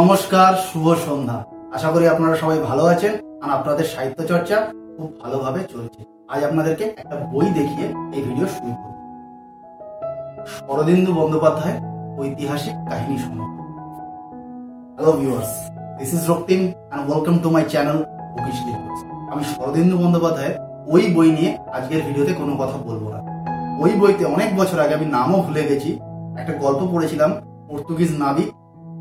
নমস্কার, শুভ সন্ধ্যা। আশা করি আপনারা সবাই ভালো আছেন আর আপনাদের সাহিত্য চর্চা খুব ভালোভাবে চলছে। আজ আপনাদেরকে একটা বই দেখিয়ে এই ভিডিও শুরু করব। শরদিন্দু বন্দ্যোপাধ্যায়, ঐতিহাসিক কাহিনী সমগ্র hello viewers this is Raktim and welcome to my channel bookish আমি শরদিন্দু বন্দ্যোপাধ্যায়, ওই বই নিয়ে আজকের ভিডিওতে কোনো কথা বলব না। ওই বইতে অনেক বছর আগে আমি নামও ভুলে গেছি। একটা গল্প পড়েছিলাম, পর্তুগিজ নাবিক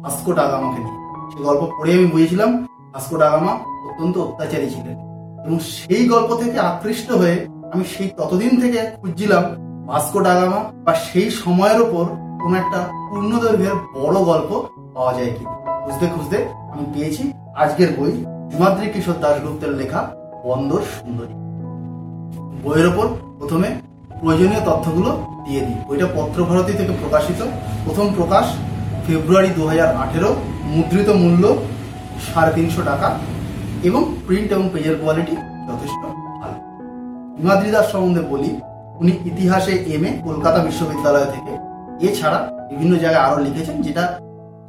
ভাস্কো ডাগামাকে নিয়ে। সেই গল্প পড়ে আমি বুঝেছিলাম ভাস্কো ডাগামা অত্যন্ত অত্যাচারী ছিলেন। এবং সেই গল্প থেকে আকৃষ্ট হয়ে আমি সেই ততদিন থেকে খুঁজছিলাম ভাস্কো ডাগামা বা সেই সময়ের ওপর কোন একটা পূর্ণদৈর্ঘ্যের বড় গল্প পাওয়া যায় কি খুঁজতে খুঁজতে আমি পেয়েছি আজকের বই হিমাদ্রি কিশোর দাশগুপ্তের লেখা বন্দর সুন্দরী। বইয়ের ওপর প্রথমে প্রয়োজনীয় তথ্যগুলো দিয়ে দিই। বইটা পত্রভারতী থেকে প্রকাশিত। প্রথম প্রকাশ ফেব্রুয়ারি দু হাজার আঠেরো মুদ্রিত মূল্য সাড়ে তিনশো টাকা এবং প্রিন্ট এবং পেজের কোয়ালিটি যথেষ্ট ভালো। হিমাদ্রি দাস সম্বন্ধে বলি, উনি ইতিহাসে এম এ কলকাতা বিশ্ববিদ্যালয় থেকে। এছাড়া বিভিন্ন জায়গায় আরও লিখেছেন যেটা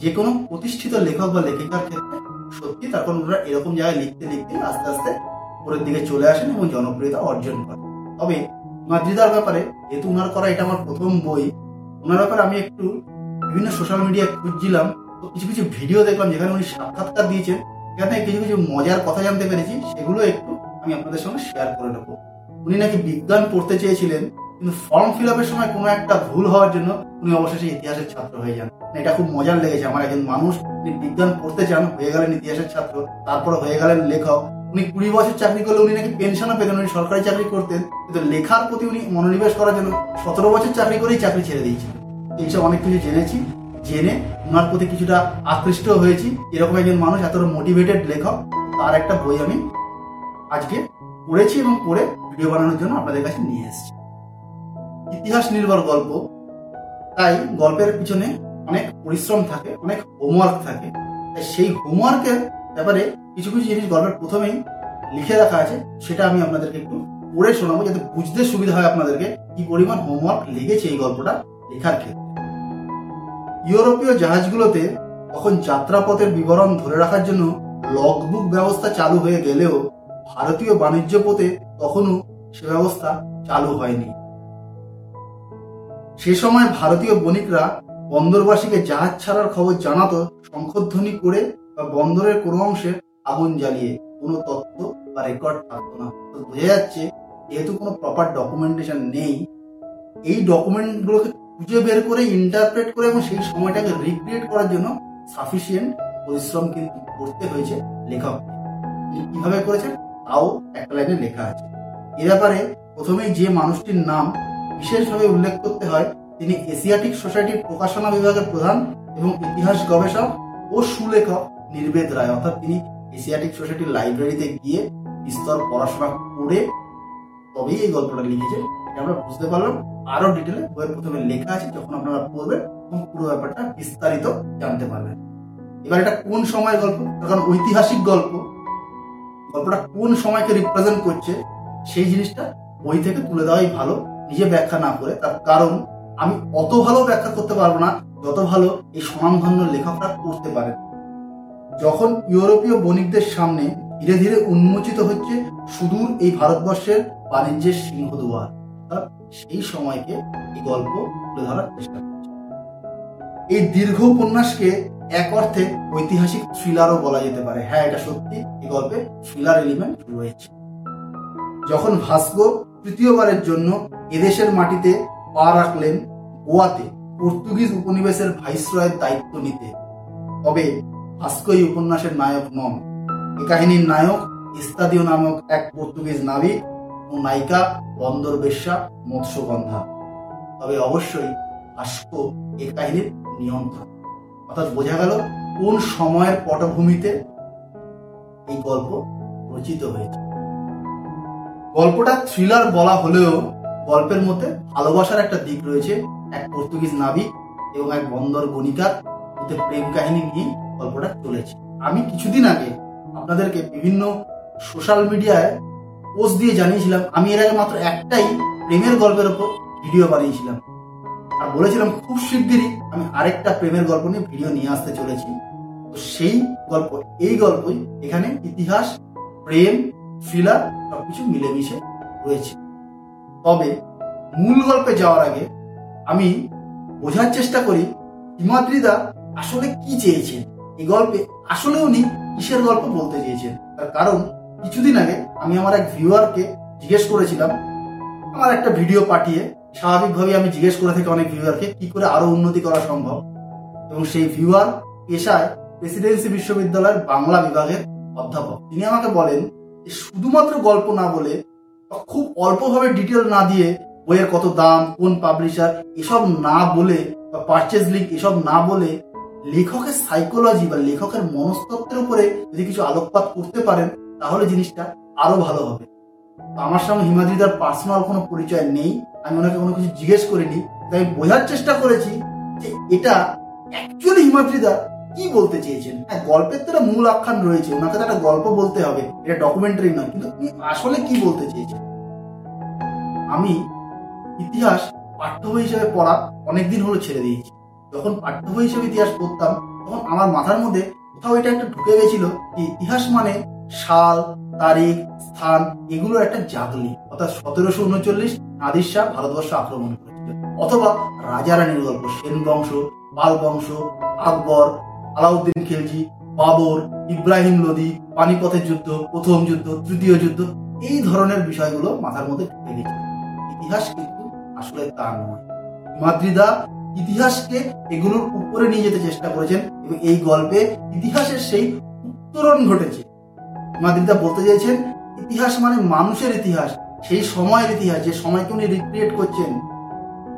যে কোনো প্রতিষ্ঠিত লেখক বা লেখিকার ক্ষেত্রে সত্যি তারপর ওনারা এরকম জায়গায় লিখতে লিখতে আস্তে আস্তে উপরের দিকে চলে আসেন এবং জনপ্রিয়তা অর্জন করেন। তবে হিমাদ্রিদার ব্যাপারে, যেহেতু ওনার করা এটা আমার প্রথম বই ওনার ব্যাপারে আমি একটু বিভিন্ন সোশ্যাল মিডিয়ায় খুঁজছিলাম, তো কিছু কিছু ভিডিও দেখলাম যেখানে উনি সাক্ষাৎকার দিয়েছেন। সেখানে কিছু কিছু মজার কথা জানতে পেরেছি, সেগুলো একটু আমি আপনাদের সঙ্গে শেয়ার করে নেব। উনি নাকি বিজ্ঞান পড়তে চেয়েছিলেন, কিন্তু ফর্ম ফিল আপের সময় কোনো একটা ভুল হওয়ার জন্য উনি অবশেষে ইতিহাসের ছাত্র হয়ে যান। মানে এটা খুব মজার লেগেছে, আমার একজন মানুষ তিনি বিজ্ঞান পড়তে চান, হয়ে গেলেন ইতিহাসের ছাত্র, তারপর হয়ে গেলেন লেখক। উনি কুড়ি বছর চাকরি করলে উনি নাকি পেনশনও পেতেন, উনি সরকারি চাকরি করতেন, কিন্তু লেখার প্রতি উনি মনোনিবেশ করার জন্য সতেরো বছর চাকরি করেই চাকরি ছেড়ে দিয়েছিলেন। এইসব অনেক কিছু জেনেছি। জেনে ওনার প্রতি কিছুটা আকৃষ্ট হয়েছি। এরকম একজন মানুষ এতটা মোটিভেটেড লেখক, তার একটা বই আমি আজকে পড়েছি এবং পড়ে ভিডিও বানানোর জন্য আপনাদের কাছে নিয়ে এসেছি। ইতিহাস নির্ভর গল্প। তাই গল্পের পিছনে অনেক পরিশ্রম থাকে, অনেক হোমওয়ার্ক থাকে। তাই সেই হোমওয়ার্কের ব্যাপারে কিছু কিছু জিনিস গল্পের প্রথমেই লিখে রাখা আছে, সেটা আমি আপনাদেরকে একটু পড়ে শোনাবো, যাতে বুঝতে সুবিধা হয় আপনাদেরকে কি পরিমাণ হোমওয়ার্ক লেগেছে এই গল্পটা। লেখার ক্ষেত্রে ইউরোপীয় জাহাজগুলোতে তখন যাত্রাপথের বিবরণ ধরে রাখার জন্য লগবুক ব্যবস্থা চালু হয়ে গেলেও ভারতীয় বাণিজ্য পথে তখনও সে ব্যবস্থা চালু হয়নি। সে সময় ভারতীয় বণিকরা বন্দরবাসীকে জাহাজ ছাড়ার খবর জানাতো শঙ্খধ্বনি করে বা বন্দরের কোনো অংশে আগুন জ্বালিয়ে। কোনো তথ্য বা রেকর্ড থাকতো না। বোঝা যাচ্ছে যেহেতু কোনো প্রপার ডকুমেন্টেশন নেই, এই ডকুমেন্টগুলোকে খুঁজে বের করে ইন্টারপ্রেট করে এবং সেই সময়টাকে রিক্রিয়েট করার জন্য সাফিসিয়েন্ট পরিশ্রম কিন্তু করতে হয়েছে লেখক। কীভাবে করেছেন তাও একটা লাইনে লেখা আছে। এ ব্যাপারে প্রথমেই যে মানুষটির নাম বিশেষভাবে উল্লেখ করতে হয়, তিনি এশিয়াটিক সোসাইটির প্রকাশনা বিভাগের প্রধান এবং ইতিহাস গবেষক ও সুলেখক নির্বেদ রায়। অর্থাৎ তিনি এশিয়াটিক সোসাইটির লাইব্রেরিতে গিয়ে বিস্তর পড়াশোনা করে তবেই এই গল্পটা লিখেছেন। আমরা বুঝতে পারলাম, আরও ডিটেলে বইয়ের প্রথমে লেখা আছে, যখন আপনারা পড়বেন, তখন পুরো ব্যাপারটা বিস্তারিত জানতে পারবেন। এবার এটা কোন সময়ের গল্প? কারণ ঐতিহাসিক গল্প, গল্পটা কোন সময়কে রিপ্রেজেন্ট করছে, সেই জিনিসটা বই থেকে তুলে দেওয়াই ভালো, নিজে ব্যাখ্যা না করে। তার কারণ, আমি অত ভালো ব্যাখ্যা করতে পারব না, যত ভালো এই স্বনামধন্য লেখকরা করতে পারেন। যখন ইউরোপীয় বণিকদের সামনে ধীরে ধীরে উন্মোচিত হচ্ছে সুদূর এই ভারতবর্ষের বাণিজ্যের সিংহদুয়ার অর্থাৎ সেই সময়কে এই গল্প তুলে ধরার চেষ্টা করছে। এই দীর্ঘ উপন্যাসকে এক অর্থে ঐতিহাসিক থ্রিলারও বলা যেতে পারে। হ্যাঁ এটা সত্যি, এই গল্পে থ্রিলার এলিমেন্ট রয়েছে। যখন ভাস্কো তৃতীয়বারের জন্য এদেশের মাটিতে পা রাখলেন গোয়াতে পর্তুগিজ উপনিবেশের ভাইসরয়ের দায়িত্ব নিতে, তবে ভাস্কো এই উপন্যাসের নায়ক নন। এ কাহিনীর নায়ক ইস্তাদিও নামক এক পর্তুগিজ নাবিক ও নায়িকা বন্দর বেশ্যা মৎস্যগন্ধা। তবে অবশ্যই ভাস্কো এ কাহিনীর নিয়ন্ত্রণ অর্থাৎ বোঝা গেল কোন সময়ের পটভূমিতে এই গল্প রচিত হয়েছে। গল্পটা থ্রিলার বলা হলেও গল্পের মধ্যে ভালোবাসার একটা দিক রয়েছে এক পর্তুগিজ নাবিক এবং এক বন্দর গণিকার মধ্যে প্রেম কাহিনী নিয়ে গল্পটা চলেছে। আমি কিছুদিন আগে আপনাদেরকে বিভিন্ন সোশ্যাল মিডিয়ায় পোস্ট দিয়ে জানিয়েছিলাম, আমি এর আগে মাত্র একটাই প্রেমের গল্পের ওপর ভিডিও বানিয়েছিলাম। আর বলেছিলাম খুব শিগগিরই আমি আরেকটা প্রেমের গল্প নিয়ে ভিডিও নিয়ে আসতে চলেছি। তো সেই গল্প, এই গল্পই এখানে ইতিহাস, প্রেম থ্রিলার সবকিছু মিলেমিশে রয়েছে। তবে মূল গল্পে যাওয়ার আগে আমি বোঝার চেষ্টা করি হিমাদ্রিদা আসলে কি চেয়েছেন? এই গল্পে আসলে উনি কিসের গল্প বলতে চেয়েছেন? তার কারণ কিছুদিন আগে আমি আমার এক ভিউয়ারকে জিজ্ঞেস করেছিলাম, আমার একটা ভিডিও পাঠিয়ে স্বাভাবিকভাবে আমি জিজ্ঞেস করে থাকি অনেক ভিউয়ারকে কি করে আরও উন্নতি করা সম্ভব? এবং সেই ভিউয়ার পেশায় প্রেসিডেন্সি বিশ্ববিদ্যালয়ের বাংলা বিভাগের অধ্যাপক। তিনি আমাকে বলেন যে শুধুমাত্র গল্প না বলে খুব অল্পভাবে ডিটেল না দিয়ে বইয়ের কত দাম, কোন পাবলিশার এসব না বলে বা পারচেজ লিঙ্ক এসব না বলে লেখকের সাইকোলজি বা লেখকের মনস্তত্ত্বের উপরে যদি কিছু আলোকপাত করতে পারেন তাহলে জিনিসটা আরও ভালো হবে। আমার সামনে হিমাদ্রিদার পার্সোনাল কোনো পরিচয় নেই, আমি ওনাকে কোনো কিছু জিজ্ঞেস করিনি, তাই বোঝার চেষ্টা করেছি যে এটা অ্যাকচুয়ালি হিমাদ্রিদা কি বলতে চেয়েছেন। হ্যাঁ গল্পের তো একটা মূল আখ্যান রয়েছে, ওনাকে তো একটা গল্প বলতে হবে, এটা ডকুমেন্টারি নয়, কিন্তু আসলে কি বলতে চেয়েছেন? আমি ইতিহাস পাঠ্য বই হিসেবে পড়া অনেকদিন হলো ছেড়ে দিয়েছি। যখন পাঠ্য বই হিসেবে ইতিহাস পড়তাম, তখন আমার মাথার মধ্যে কোথাও এটা একটা ঢুকে গেছিল যে ইতিহাস মানে সাল, তারিখ, স্থান এগুলো একটা জাগলি অর্থাৎ সতেরোশো উনচল্লিশ নাদির শাহ ভারতবর্ষ আক্রমণ করেছিল। অথবা রাজা রানীর গল্প সেন বংশ পাল বংশ, আকবর, আলাউদ্দিন খিলজি, বাবর, ইব্রাহিম লোদি পানিপথের যুদ্ধ, প্রথম যুদ্ধ, তৃতীয় যুদ্ধ, এই ধরনের বিষয়গুলো মাথার মধ্যে ঢুকে গেছে। ইতিহাস কিন্তু আসলে তা নয়। মাদ্রিদা ইতিহাসকে এগুলোর উপরে নিয়ে যেতে চেষ্টা করেছেন এবং এই গল্পে ইতিহাসের সেই উত্তরণ ঘটেছে। মাদ্রিদা বলতে চাইছেন? ইতিহাস মানে মানুষের ইতিহাস, সেই সময়ের ইতিহাস, যে সময়কে উনি রিক্রিয়েট করছেন।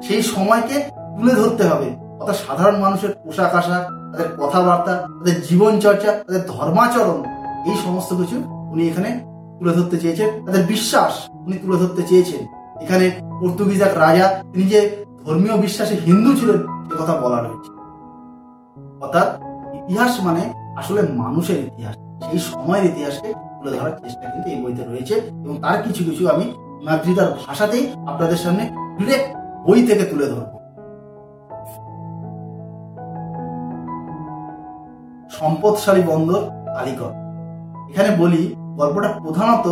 সেই সময়কে তুলে ধরতে হবে। অর্থাৎ সাধারণ মানুষের পোশাক আশাক, তাদের কথাবার্তা, তাদের জীবন চর্চা তাদের ধর্মাচরণ, এই সমস্ত কিছু উনি এখানে তুলে ধরতে চেয়েছেন। তাদের বিশ্বাস উনি তুলে ধরতে চেয়েছেন। এখানে পর্তুগিজ এক রাজা, তিনি যে ধর্মীয় বিশ্বাসে হিন্দু ছিলেন সে কথা বলা রয়েছে অর্থাৎ ইতিহাস মানে আসলে মানুষের ইতিহাস। সেই সময়ের ইতিহাসকে তুলে ধরার চেষ্টা কিন্তু এই বইতে রয়েছে এবং তার কিছু কিছু আমি মাদ্রিদার ভাষাতেই আপনাদের সামনে ডিরেক্ট বই থেকে তুলে ধরব। সম্পদশালী বন্দর কালিকট এখানে বলি, গল্পটা প্রধানত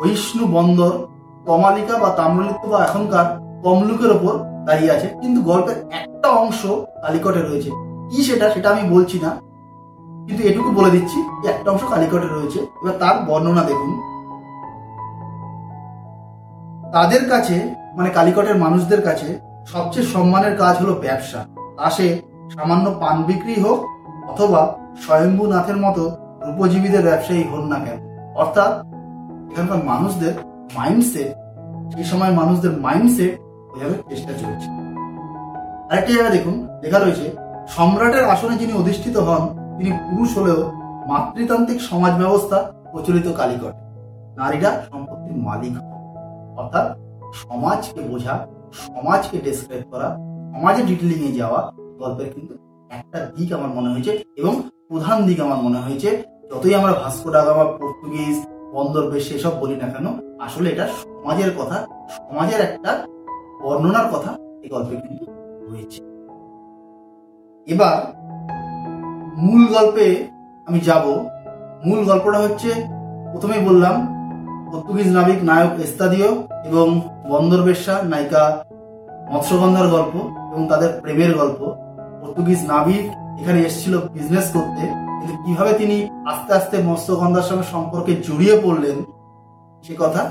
বৈষ্ণু বন্দর কমালিকা বা তাম্রলিপ্ত বা এখনকার তমলুকের ওপর দাঁড়িয়ে আছে। কিন্তু গল্পের একটা অংশ কালিকটে রয়েছে। কি সেটা সেটা আমি বলছি না। কিন্তু এটুকু বলে দিচ্ছি একটা অংশ কালিকটে রয়েছে। এবার তার বর্ণনা দেখুন। তাদের কাছে মানে কালিকটের মানুষদের কাছে সবচেয়ে সম্মানের কাজ হলো ব্যবসা। তা সে সামান্য পান বিক্রি হোক অথবা স্বয়ম্ভূনাথের মতো রূপজীবীদের ব্যবসায়ী হন না কেন। অর্থাৎ এখানকার মানুষদের মাইন্ডসেট সেই সময় মানুষদের মাইন্ডসেট বোঝানোর চেষ্টা চলছে। আরেকটি জায়গায় দেখুন, লেখা রয়েছে, সম্রাটের আসনে যিনি অধিষ্ঠিত হন তিনি পুরুষ হলেও মাতৃতান্ত্রিক সমাজ ব্যবস্থা প্রচলিত কালিকট নারীরা সম্পত্তির মালিক অর্থাৎ সমাজকে বোঝা, সমাজকে ডেসক্রাইব করা, সমাজে ডিটেলিং এ যাওয়া গল্পের কিন্তু একটা দিক আমার মনে হয়েছে এবং প্রধান দিক আমার মনে হয়েছে। যতই আমরা ভাস্কো ডা গামা, পর্তুগিজ, বন্দর বেশ সেসব বলি না কেন, আসলে এটা সমাজের কথা, সমাজের একটা বর্ণনার কথা এই গল্পে কিন্তু রয়েছে। এবার মূল গল্পে আমি যাব। মূল গল্পটা হচ্ছে, প্রথমেই বললাম, পর্তুগিজ নাবিক নায়ক এস্তাদিও এবং বন্দর বেশ্যা নায়িকা মৎস্যগন্ধার গল্প এবং তাদের প্রেমের গল্প। পর্তুগিজ নাবিক এখানে এসেছিল বিজনেস করতে, কিন্তু কীভাবে তিনি আস্তে আস্তে মৎস্যগন্ধার সঙ্গে সম্পর্কে জড়িয়ে পড়লেন, সে কথা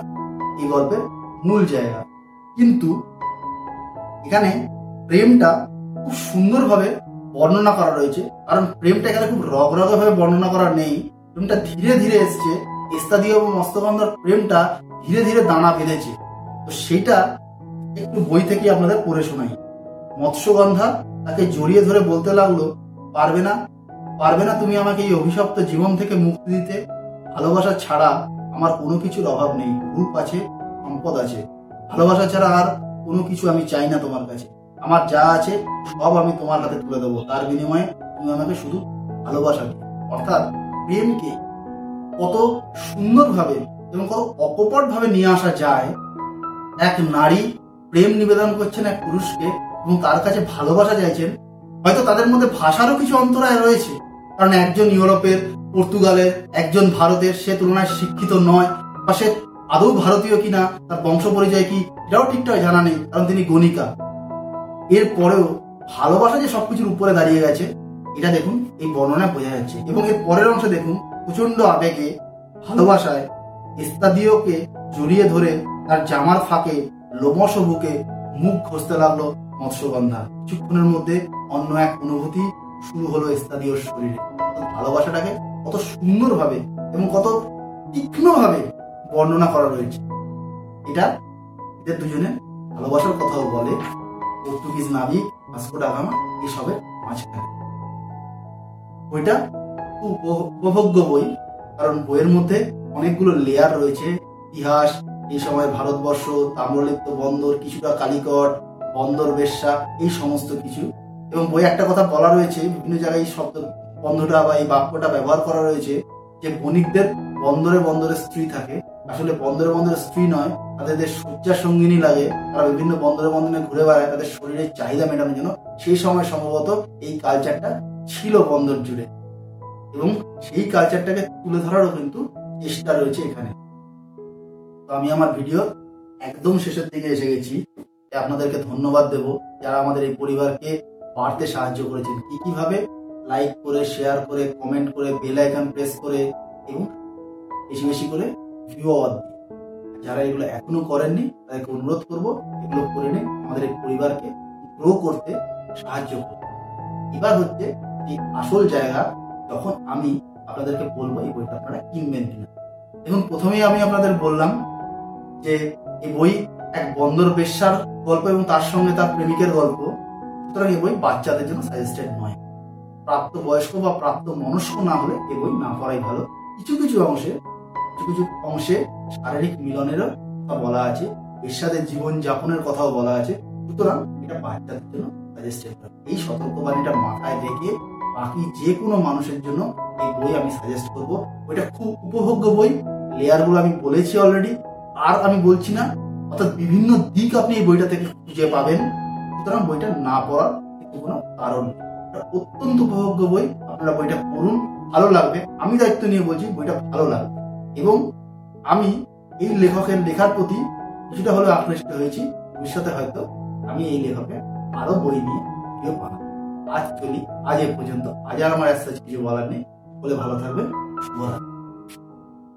এই গল্পের মূল জায়গা। কিন্তু এখানে প্রেমটা খুব সুন্দরভাবে বর্ণনা করা রয়েছে। কারণ প্রেমটা এখানে খুব রগরগে ভাবে বর্ণনা করা নেই। প্রেমটা ধীরে ধীরে এসছে। এস্তাদীয় এবং মস্তগন্ধার প্রেমটা ধীরে ধীরে দানা বেঁধেছে। তো সেটা একটু বই থেকে আপনাদের পড়ে শোনাই। মৎস্যগন্ধা তাকে জড়িয়ে ধরে বলতে লাগল, পারবে না পারবে না তুমি আমাকে এই অভিশপ্ত জীবন থেকে মুক্তি দিতে। ভালোবাসা ছাড়া আমার কোনো কিছুর অভাব নেই। রূপ আছে, সম্পদ আছে। ভালোবাসা ছাড়া আর কোনো কিছু আমি চাই না তোমার কাছে। আমার যা আছে, সব আমি তোমার হাতে তুলে দেবো। তার বিনিময়ে তুমি আমাকে শুধু ভালোবাসা অর্থাৎ প্রেমকে কত সুন্দরভাবে এবং কত অকপট ভাবে নিয়ে আসা যায়, এক নারী প্রেম নিবেদন করছেন এক পুরুষকে এবং তার কাছে ভালোবাসা চাইছেন, হয়তো তাদের মধ্যে ভাষারও কিছু অন্তরায় রয়েছে। কারণ একজন ইউরোপের, পর্তুগালের, একজন ভারতের, সে তুলনায় শিক্ষিত নয় বা সে আদৌ ভারতীয় কিনা, তার বংশ পরিচয় কি, এটাও ঠিকঠাক জানা নেই, কারণ তিনি গণিকা। এর পরেও ভালোবাসা যে সবকিছুর উপরে দাঁড়িয়ে গেছে, এটা দেখুন, এই বর্ণনায় বোঝা যাচ্ছে। এবং এর পরের অংশে দেখুন প্রচণ্ড আবেগে, ভালোবাসায় ইস্তাদিওকে জড়িয়ে ধরে তার জামার ফাঁকে লোমস বুকে মুখ ঘষতে লাগল মৎস্যগন্ধা। কিছুক্ষণের মধ্যে অন্য এক অনুভূতি শুরু হলো ইস্তাদিওর শরীরে। ভালোবাসাটাকে কত সুন্দরভাবে এবং কত তীক্ষ্ণভাবে বর্ণনা করা রয়েছে। এটা এদের দুজনে ভালোবাসার কথাও বলে। পর্তুগিজ নাবিক, ভাস্কো ডাগামা এসবের মাঝখানে। বইটা খুব উপভোগ্য বই, কারণ বইয়ের মধ্যে অনেকগুলো লেয়ার রয়েছে। ইতিহাস, এই সময় ভারতবর্ষ, তাম্রলিপ্ত বন্দর, কিছুটা কালিকট, বন্দর বেশ্যা, এই সমস্ত কিছু। এবং বই একটা কথা বলা রয়েছে, বিভিন্ন জায়গায় এই শব্দ, বন্ধটা বা এই বাক্যটা ব্যবহার করা রয়েছে, যে বণিকদের বন্দরে বন্দরে স্ত্রী থাকে। আসলে বন্দরে বন্দরে স্ত্রী নয় তাদের শয্যা সঙ্গিনী লাগে, তারা বিভিন্ন বন্দরে বন্দরে ঘুরে বেড়ায়, তাদের শরীরের চাহিদা মেটানোর জন্য, সেই সময় সম্ভবত এই কালচারটা ছিল বন্দর জুড়ে। এবং সেই কালচারটাকে তুলে ধরারও কিন্তু চেষ্টা রয়েছে এখানে। তো আমি আমার ভিডিও একদম শেষের দিকে এসে গেছি। আপনাদেরকে ধন্যবাদ দেব, যারা আমাদের এই পরিবারকে বাড়তে সাহায্য করেছেন। কি কীভাবে লাইক করে শেয়ার করে কমেন্ট করে বেল আইকন প্রেস করে, এবং বেশি বেশি করে ভিউ যারা এগুলো এখনও করেননি, তাদেরকে অনুরোধ করব, এগুলো করে নিন আমাদের এই পরিবারকে গ্রো করতে সাহায্য করবে এবার হচ্ছে যে আসল জায়গা, যখন আমি আপনাদেরকে বলব এই বইটা আপনারা কিনবেন কিনা। দেখুন, প্রথমেই আমি আপনাদের বললাম যে এই বই এক বন্দর বেশ্যার গল্প এবং তার সঙ্গে তার প্রেমিকের গল্প। সুতরাং এই বই বাচ্চাদের জন্য সাজেস্টেড নয়। প্রাপ্ত বয়স্ক বা প্রাপ্ত মনস্ক না হলে এই বই না পড়াই ভালো। কিছু কিছু অংশে কিছু অংশে শারীরিক মিলনেরও বলা আছে বেশ্যাদের জীবন যাপনের কথাও বলা আছে। সুতরাং এটা বাচ্চাদের জন্য সাজেস্টেড এই সতর্কবাণীটা মাথায় রেখে বাকি যে কোনো মানুষের জন্য এই বই আমি সাজেস্ট করব। বইটা খুব উপভোগ্য বই। লেয়ারগুলো আমি বলেছি অলরেডি আর আমি বলছি না, অর্থাৎ বিভিন্ন দিক আপনি এই বইটা থেকে খুঁজে পাবেন। সুতরাং বইটা না পড়ার কিন্তু কোনো কারণ অত্যন্ত উপভোগ্য বই। আপনারা বইটা পড়ুন, ভালো লাগবে। আমি দায়িত্ব নিয়ে বলছি, বইটা ভালো লাগবে। এবং আমি এই লেখকের লেখার প্রতি কিছুটা হলেও আকৃষ্ট হয়েছি। ভবিষ্যতে হয়তো আমি এই লেখকের আরও বই নিয়ে বানাবো আজ চলি, আজ এ পর্যন্ত। আজ আর আমার একটা কিছু বলার নেই। বলে ভালো থাকবেন। শুভরাত্রি।